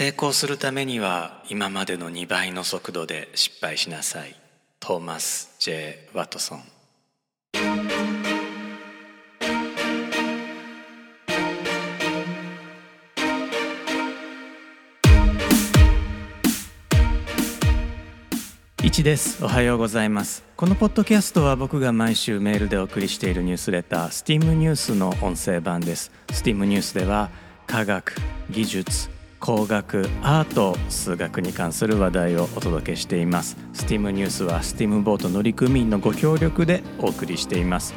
成功するためには今までの2倍の速度で失敗しなさい。トーマス・ J・ ワトソン。一です。おはようございます。このポッドキャストは僕が毎週メールでお送りしているニュースレター STEAM ニュースの音声版です。STEAM ニュースでは科学技術工学アート数学に関する話題をお届けしています。STEAM ニュースは STEAM ボート乗組員のご協力でお送りしています。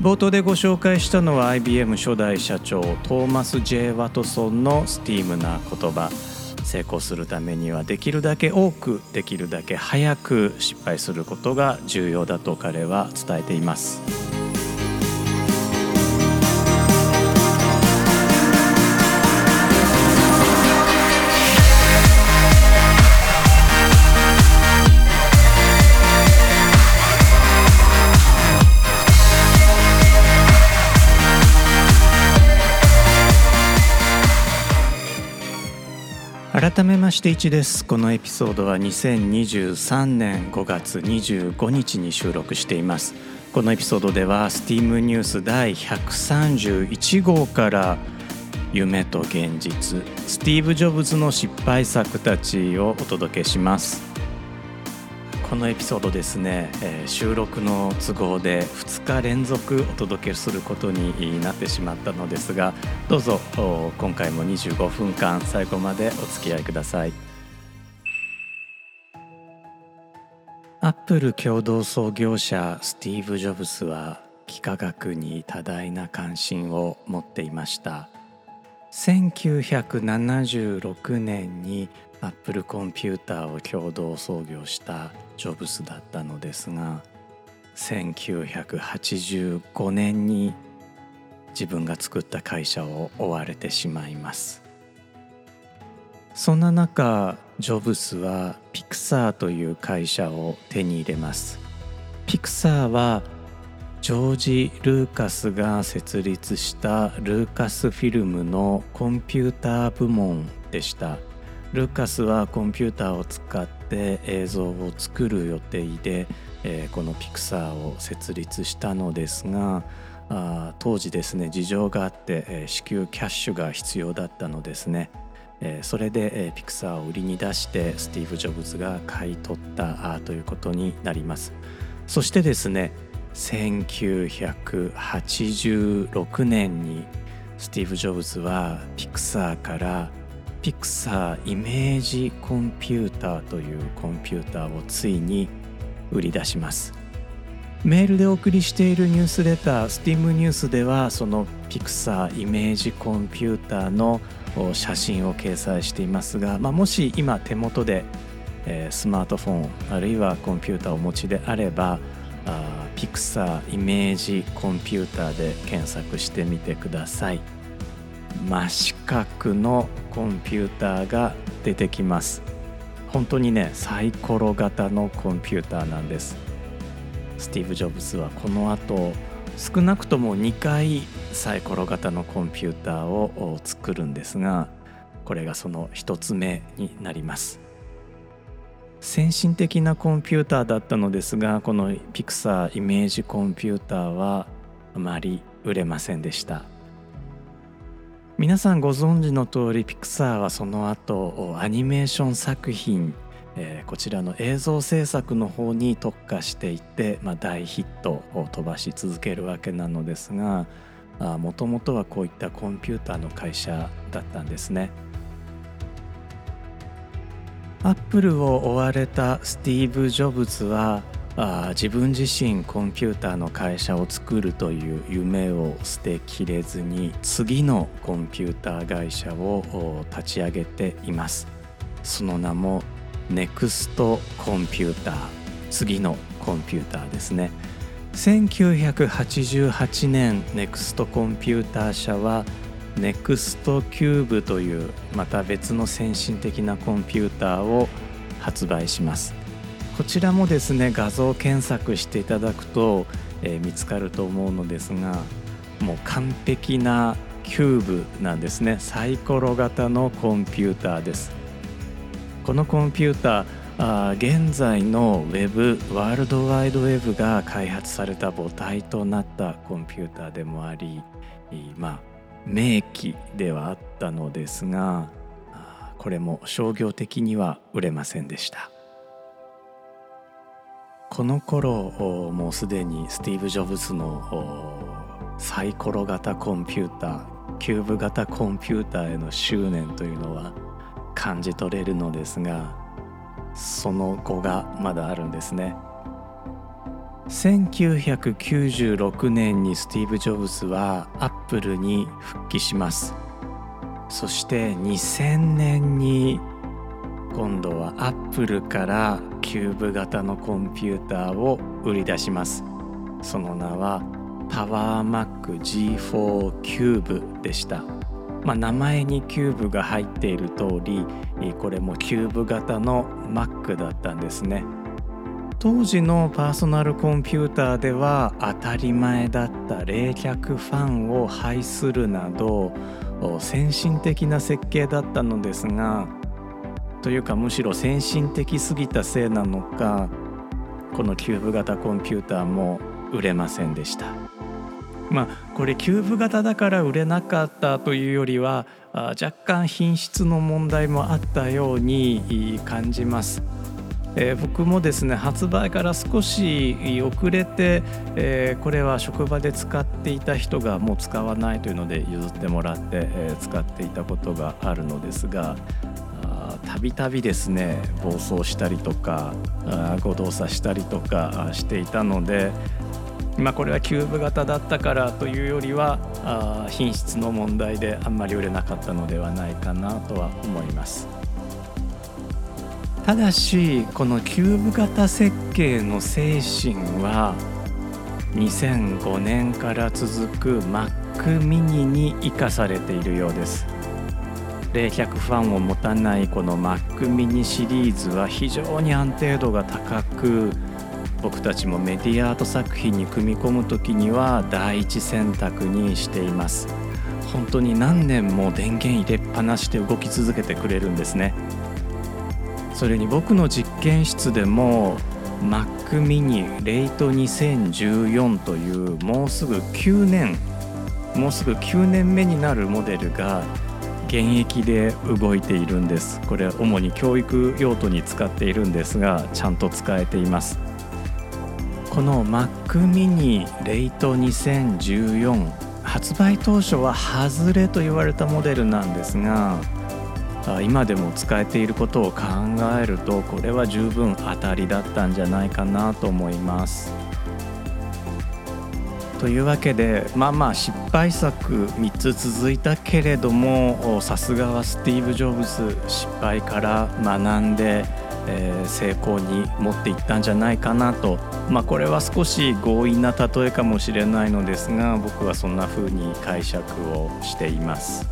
冒頭でご紹介したのは IBM 初代社長トーマス・ J・ ワトソンの STEAM な言葉。成功するためにはできるだけ多くできるだけ早く失敗することが重要だと彼は伝えています。改めまして1です。このエピソードは2023年5月25日に収録しています。このエピソードでは STEAM ニュース第131号から夢と現実スティーブ・ジョブズの失敗作たちをお届けします。このエピソードですね、えー、収録の都合で2日連続お届けすることになってしまったのですがどうぞ今回も25分間最後までお付き合いください。アップル共同創業者スティーブ・ジョブズは幾何学に多大な関心を持っていました。1976年にアップルコンピューターを共同創業したジョブズだったのですが1985年に自分が作った会社を追われてしまいます。そんな中ジョブズはピクサーという会社を手に入れます。ピクサーはジョージ・ルーカスが設立したルーカスフィルムのコンピューター部門でした。ルーカスはコンピューターを使って映像を作る予定で、えー、このピクサーを設立したのですがあ当時ですね事情があって、えー、至急キャッシュが必要だったのですね、えー、それで、えー、ピクサーを売りに出してスティーブ・ジョブズが買い取ったということになります。そしてですね1986年にスティーブ・ジョブズはピクサーからピクサーイメージコンピューターというコンピューターをついに売り出します。メールでお送りしているニュースレター STEAM ニュースではそのピクサーイメージコンピューターの写真を掲載していますが、まあ、もし今手元で、え、スマートフォンあるいはコンピューターをお持ちであればあピクサーイメージコンピューターで検索してみてください。真四角のコンピューターが出てきます。本当にねサイコロ型のコンピューターなんです。スティーブ・ジョブズはこの後少なくとも2回サイコロ型のコンピューターを作るんですがこれがその1つ目になります。先進的なコンピューターだったのですがこのピクサーイメージコンピューターはあまり売れませんでした。皆さんご存知の通りピクサーはその後アニメーション作品、えー、こちらの映像制作の方に特化していて、まあ、大ヒットを飛ばし続けるわけなのですがもともとはこういったコンピューターの会社だったんですね。アップルを追われたスティーブ・ジョブズはあ自分自身コンピューターの会社を作るという夢を捨てきれずに次のコンピューター会社を立ち上げています。その名も NEXT コンピューター次のコンピューターですね。1988年 NEXT コンピューター社は NEXT キューブというまた別の先進的なコンピューターを発売します。こちらもですね画像検索していただくと、えー、見つかると思うのですがもう完璧なキューブなんですね。サイコロ型のコンピューターです。このコンピューターあ現在のウェブワールドワイドウェブが開発された母体となったコンピューターでもありまあ名機ではあったのですがこれも商業的には売れませんでした。この頃もうすでにスティーブ・ジョブズのサイコロ型コンピューターキューブ型コンピューターへの執念というのは感じ取れるのですがその後がまだあるんですね。1996年にスティーブ・ジョブズはアップルに復帰します。そして2000年に今度はアップルからキューブ型のコンピューターを売り出します。その名はタワーマック G4 キューブでした。まあ、名前にキューブが入っている通りこれもキューブ型の Mac だったんですね。当時のパーソナルコンピューターでは当たり前だった冷却ファンを廃するなど先進的な設計だったのですがというかむしろ先進的すぎたせいなのかこのキューブ型コンピューターも売れませんでした。まあ、これキューブ型だから売れなかったというよりは若干品質の問題もあったように感じます。えー、僕もですね発売から少し遅れて、えー、これは職場で使っていた人がもう使わないというので譲ってもらって、えー、使っていたことがあるのですがたびたびですね暴走したりとか誤動作したりとかしていたのでまあ、これはキューブ型だったからというよりは品質の問題であんまり売れなかったのではないかなとは思います。ただしこのキューブ型設計の精神は2005年から続く Mac mini に生かされているようです。冷却ファンを持たないこの Mac mini シリーズは非常に安定度が高く僕たちもメディアアート作品に組み込む時には第一選択にしています。本当に何年も電源入れっぱなしで動き続けてくれるんですね。それに僕の実験室でも Mac mini レイト2014というもうすぐ9年もうすぐ9年目になるモデルが現役で動いているんですこれ主に教育用途に使っているんですがちゃんと使えていますこの Mac mini レイト2014発売当初は外れと言われたモデルなんですが今でも使えていることを考えるとこれは十分当たりだったんじゃないかなと思います。というわけでまあまあ失敗作3つ続いたけれどもさすがはスティーブ・ジョブズ失敗から学んでえー、成功に持っていったんじゃないかなと、まあ、これは少し強引な例えかもしれないのですが僕はそんな風に解釈をしています。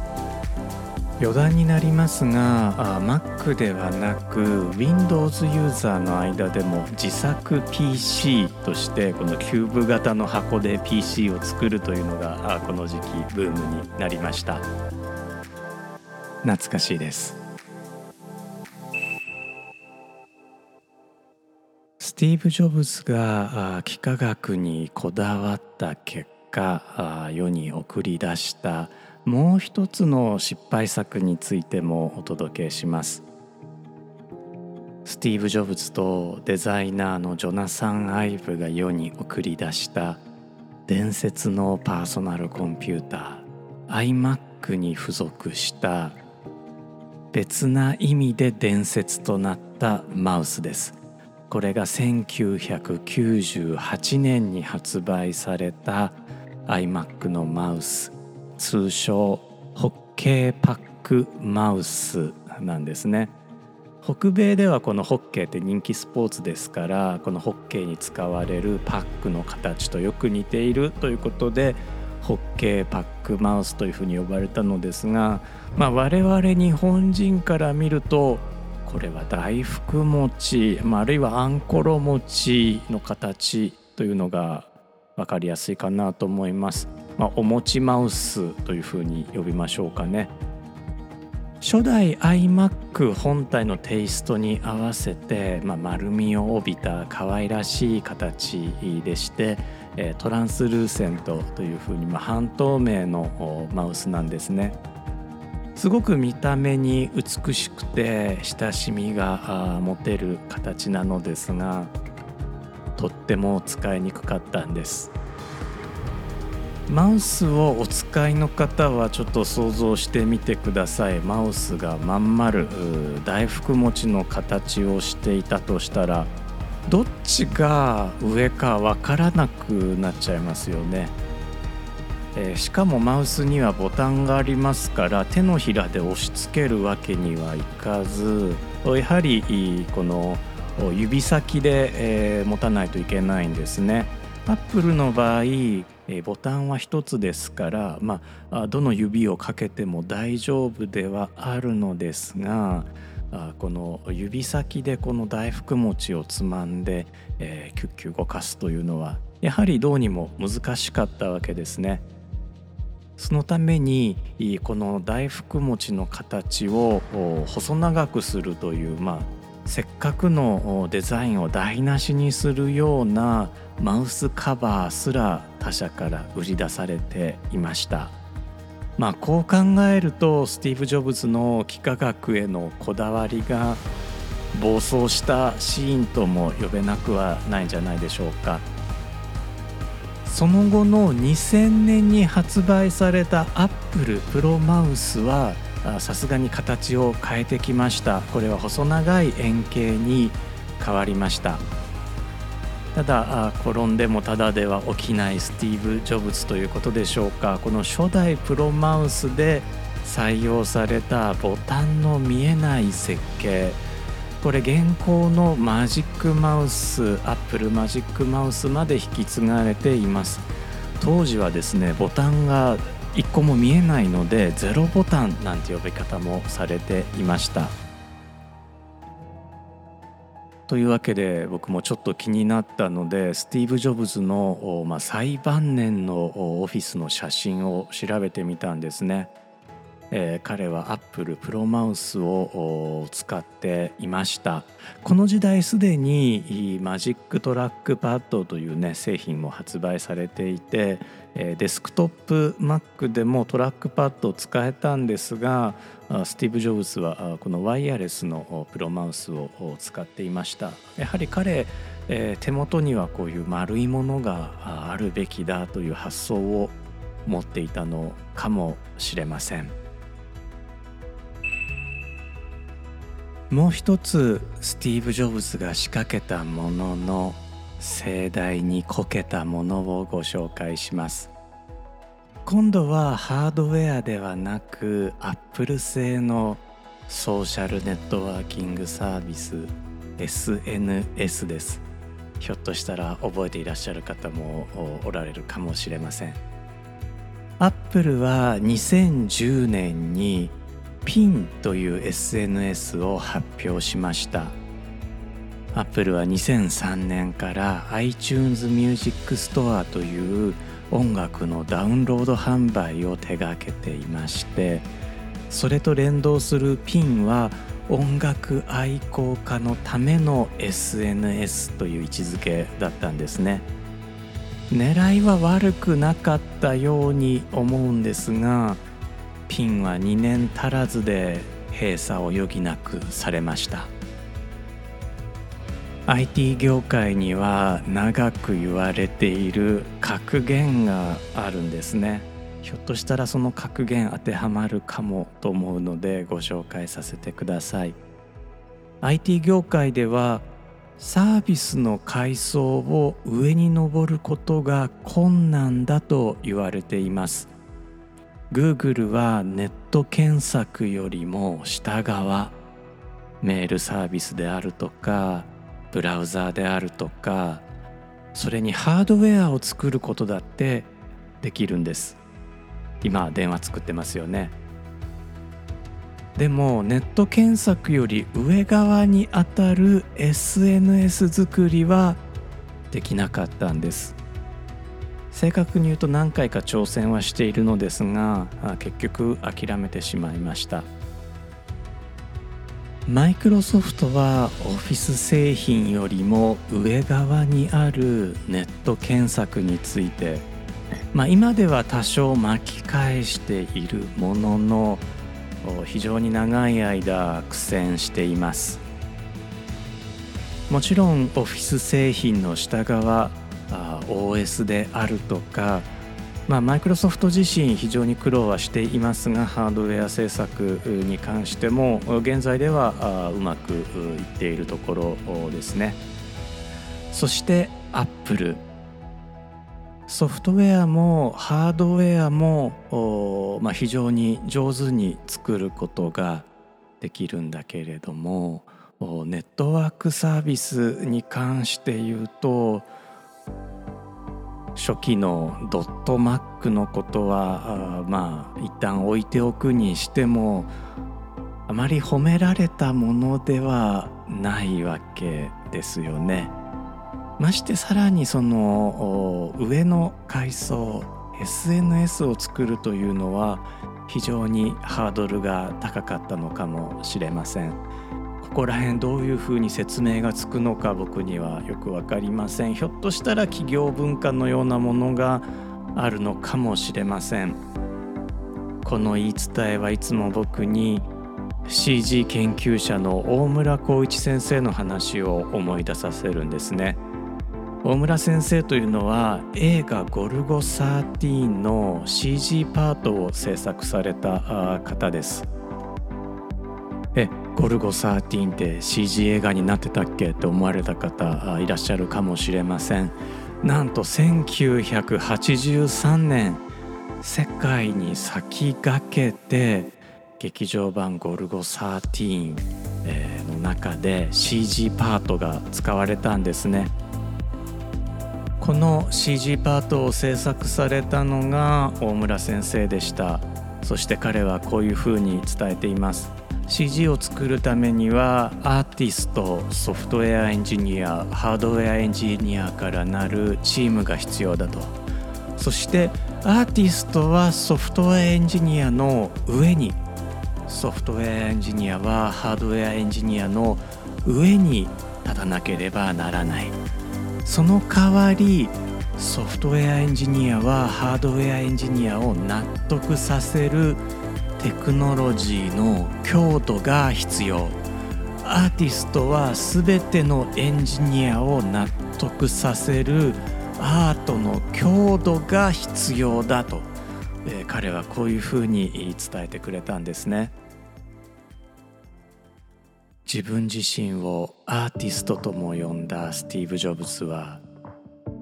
余談になりますが Mac ではなく Windows ユーザーの間でも自作 PC としてこのキューブ型の箱で PC を作るというのがこの時期ブームになりました。懐かしいです。スティーブ・ジョブズが幾何学にこだわった結果世に送り出したもう一つの失敗作についてもお届けします。スティーブ・ジョブズとデザイナーのジョナサン・アイブが世に送り出した伝説のパーソナルコンピューター iMac に付属した別な意味で伝説となったマウスです。これが1998年に発売された iMac のマウス。通称ホッケーパックマウスなんですね北米ではこのホッケーって人気スポーツですからこのホッケーに使われるパックの形とよく似ているということでホッケーパックマウスというふうに呼ばれたのですが、まあ、我々日本人から見るとこれは大福餅、まあ、あるいはあんころ餅の形というのが分かりやすいかなと思います。まあ、お餅マウスというふうに呼びましょうかね。初代 iMac 本体のテイストに合わせて、まあ、丸みを帯びた可愛らしい形でしてトランスルーセントというふうに、まあ、半透明のマウスなんですね。すごく見た目に美しくて親しみが持てる形なのですがとっても使いにくかったんですマウスをお使いの方はちょっと想像してみてくださいマウスがまん丸大福餅の形をしていたとしたらどっちが上かわからなくなっちゃいますよねえー、しかもマウスにはボタンがありますから手のひらで押し付けるわけにはいかずやはりこの指先で、えー、持たないといけないんですね。アップルの場合、えー、ボタンは1つですから、まあ、どの指をかけても大丈夫ではあるのですがあこの指先でこの大福餅をつまんで、えー、キュッキュ動かすというのはやはりどうにも難しかったわけですね。そのためにこの大福餅の形を細長くするという、まあ、せっかくのデザインを台無しにするようなマウスカバーすら他社から売り出されていました。まあ、こう考えるとスティーブ・ジョブズの幾何学へのこだわりが暴走したシーンとも呼べなくはないんじゃないでしょうか。その後の2000年に発売された Apple Pro マウスはさすがに形を変えてきました。これは細長い円形に変わりました。ただ転んでもただでは起きないスティーブ・ジョブズということでしょうか。この初代プロマウスで採用されたボタンの見えない設計。これ現行の Magic Mouse アップル Magic Mouse まで引き継がれています。当時はですねボタンが一個も見えないのでゼロボタンなんて呼び方もされていましたというわけで僕もちょっと気になったのでスティーブ・ジョブズの、まあ、最晩年のオフィスの写真を調べてみたんですね。えー、彼はアップルプロマウスを使っていましたこの時代すでに Magic Trackpad というね製品も発売されていて、えー、デスクトップ Mac でもトラックパッドを使えたんですがスティーブ・ジョブズはこのワイヤレスのプロマウスを使っていましたやはり彼えー、手元にはこういう丸いものがあるべきだという発想を持っていたのかもしれません。もう一つスティーブ・ジョブズが仕掛けたものの盛大にこけたものをご紹介します。今度はハードウェアではなくアップル製のソーシャルネットワーキングサービス SNS です。ひょっとしたら覚えていらっしゃる方もおられるかもしれません。アップルは2010年にピンという SNS を発表しました。アップルは2003年から iTunes Music Store という音楽のダウンロード販売を手掛けていましてそれと連動するピンは音楽愛好家のための SNS という位置づけだったんですね。狙いは悪くなかったように思うんですがピンは2年足らずで閉鎖を余儀なくされました。IT 業界には長く言われている格言があるんですね。ひょっとしたらその格言当てはまるかもと思うのでご紹介させてください。IT 業界ではサービスの階層を上に上ることが困難だと言われています。Google はネット検索よりも下側メールサービスであるとかブラウザーであるとかそれにハードウェアを作ることだってできるんです。今電話作ってますよね。でもネット検索より上側にあたる SNS 作りはできなかったんです。正確に言うと何回か挑戦はしているのですが結局諦めてしまいました。マイクロソフトはオフィス製品よりも上側にあるネット検索について、まあ、今では多少巻き返しているものの非常に長い間苦戦しています。もちろんオフィス製品の下側 OS であるとかまあ、マイクロソフト自身非常に苦労はしていますがハードウェア制作に関しても現在ではうまくいっているところですね。そしてアップルソフトウェアもハードウェアも、まあ、非常に上手に作ることができるんだけれどもネットワークサービスに関して言うと初期のドットマックのことはまあ一旦置いておくにしてもあまり褒められたものではないわけですよね。ましてさらにその上の階層 SNS を作るというのは非常にハードルが高かったのかもしれません。ここら辺どういうふうに説明がつくのか僕にはよく分かりません。ひょっとしたら企業文化のようなものがあるのかもしれません。この言い伝えはいつも僕に CG 研究者の大村光一先生の話を思い出させるんですね。大村先生というのは映画「ゴルゴ13」の CG パートを制作された方です。ゴルゴ13って CG 映画になってたっけって思われた方いらっしゃるかもしれません。なんと1983年世界に先駆けて劇場版ゴルゴ13の中で CG パートが使われたんですね。この CG パートを制作されたのが大村先生でした。そして彼はこういうふうに伝えています。CG を作るためにはアーティストソフトウェアエンジニアハードウェアエンジニアからなるチームが必要だと。そしてアーティストはソフトウェアエンジニアの上にソフトウェアエンジニアはハードウェアエンジニアの上に立たなければならない。その代わりソフトウェアエンジニアはハードウェアエンジニアを納得させるテクノロジーの強度が必要。アーティストは全てのエンジニアを納得させるアートの強度が必要だと、えー、彼はこういうふうに伝えてくれたんですね。自分自身をアーティストとも呼んだスティーブ・ジョブズは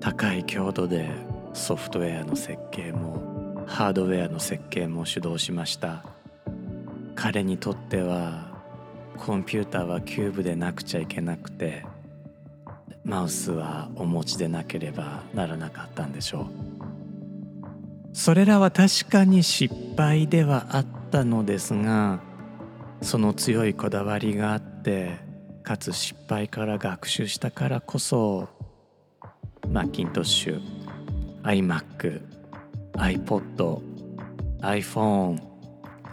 高い強度でソフトウェアの設計もハードウェアの設計も主導しました。彼にとってはコンピューターはキューブでなくちゃいけなくてマウスはお持ちでなければならなかったんでしょう。それらは確かに失敗ではあったのですがその強いこだわりがあってかつ失敗から学習したからこそマッキントッシュ iMac iPod、iPhone、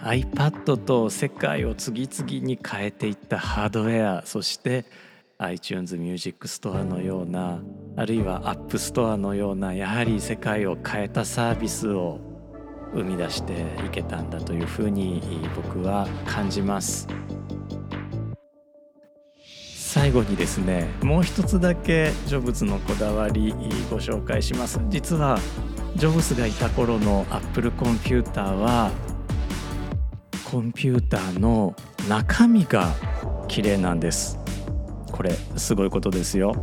iPad と世界を次々に変えていったハードウェアそして iTunes Music Store のようなあるいは App Store のようなやはり世界を変えたサービスを生み出していけたんだというふうに僕は感じます。最後にですねもう一つだけジョブズのこだわりご紹介します。実はジョブスがいた頃のアップルコンピューターはコンピューターの中身が綺麗なんです。これすごいことですよ。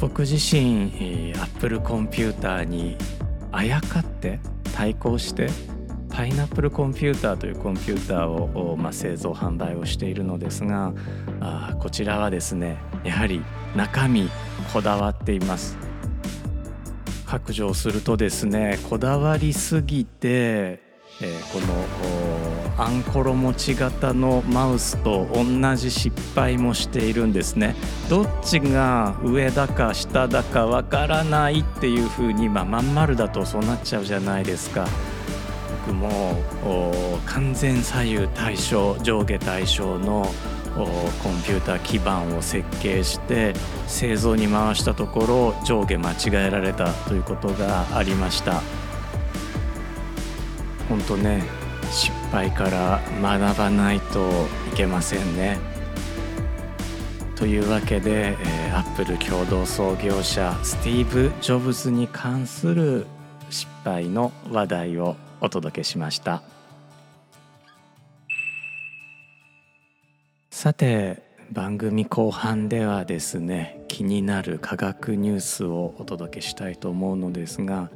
僕自身アップルコンピューターにあやかって対抗してパイナップルコンピューターというコンピューターを、まあ、製造販売をしているのですがあこちらはですねやはり中身こだわっています。白状するとですねこだわりすぎて、えー、このアンコロ持ち型のマウスと同じ失敗もしているんですね。どっちが上だか下だかわからないっていう風にまあまん丸だとそうなっちゃうじゃないですか。も完全左右対称上下対称のコンピューター基板を設計して製造に回したところ上下間違えられたということがありました。本当ね失敗から学ばないといけませんね。というわけで、えー、アップル共同創業者スティーブ・ジョブズに関する失敗の話題をお届けしました。さて番組後半ではですね気になる科学ニュースをお届けしたいと思うのですが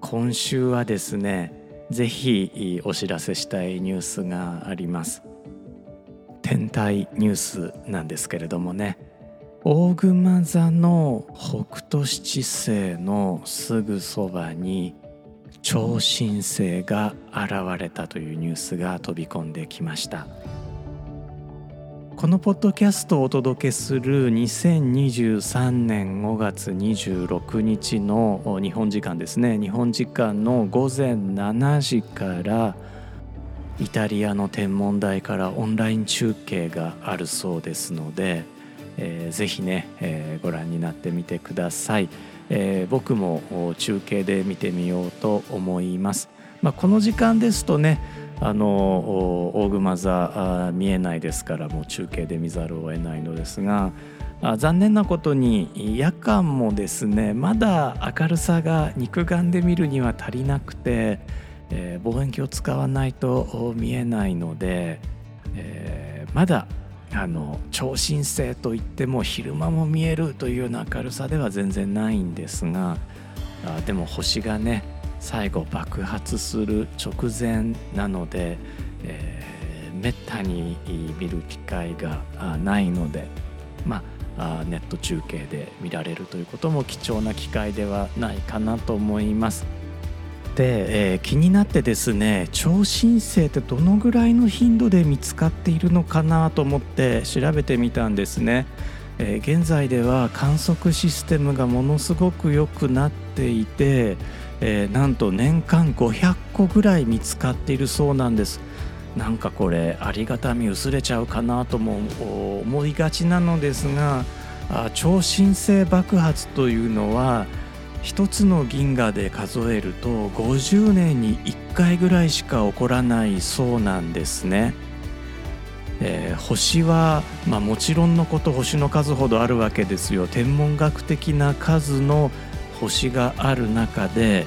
今週はですねぜひお知らせしたいニュースがあります。天体ニュースなんですけれどもね大熊座の北斗七星のすぐそばに超新星が現れたというニュースが飛び込んできました。このポッドキャストをお届けする2023年5月26日の日本時間ですね。日本時間の午前7時からイタリアの天文台からオンライン中継があるそうですのでえー、ぜひね、えー、ご覧になってみてください、えー、僕も中継で見てみようと思います、まあ、この時間ですとねあの大熊座見えないですからもう中継で見ざるを得ないのですがあ残念なことに夜間もですねまだ明るさが肉眼で見るには足りなくて、えー、望遠鏡を使わないと見えないので、えー、まだあの超新星といっても昼間も見えるというような明るさでは全然ないんですがあでも星がね最後爆発する直前なので、えー、めったに見る機会がないのでまあネット中継で見られるということも貴重な機会ではないかなと思います。で、えー、気になってですね超新星ってどのぐらいの頻度で見つかっているのかなと思って調べてみたんですね、えー、現在では観測システムがものすごく良くなっていて、えー、なんと年間500個ぐらい見つかっているそうなんです。なんかこれありがたみ薄れちゃうかなとも思いがちなのですが超新星爆発というのは一つの銀河で数えると50年に1回ぐらいしか起こらないそうなんですね。えー、星は、まあ、もちろんのこと星の数ほどあるわけですよ天文学的な数の星がある中で、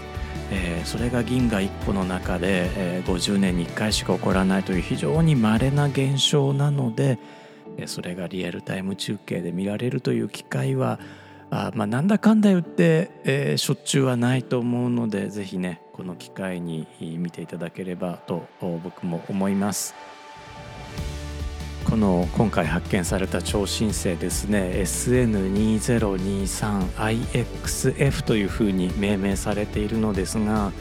えー、それが銀河1個の中で、えー、50年に1回しか起こらないという非常に稀な現象なので、えそれがリアルタイム中継で見られるという機会はあまあ、なんだかんだ言って、えー、しょっちゅうはないと思うのでぜひねこの機会に見ていただければと僕も思います。この今回発見された超新星ですね SN2023IXF というふうに命名されているのですが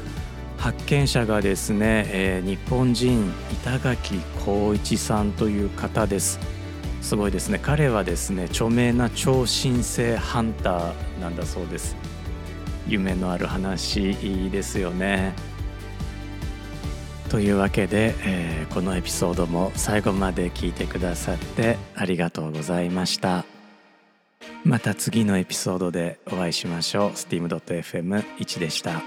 発見者がですね、えー、日本人板垣光一さんという方です。すごいですね。彼はですね著名な超新星ハンターなんだそうです。夢のある話ですよね。というわけで、えー、このエピソードも最後まで聞いてくださってありがとうございました。また次のエピソードでお会いしましょう。steam.fm1 でした。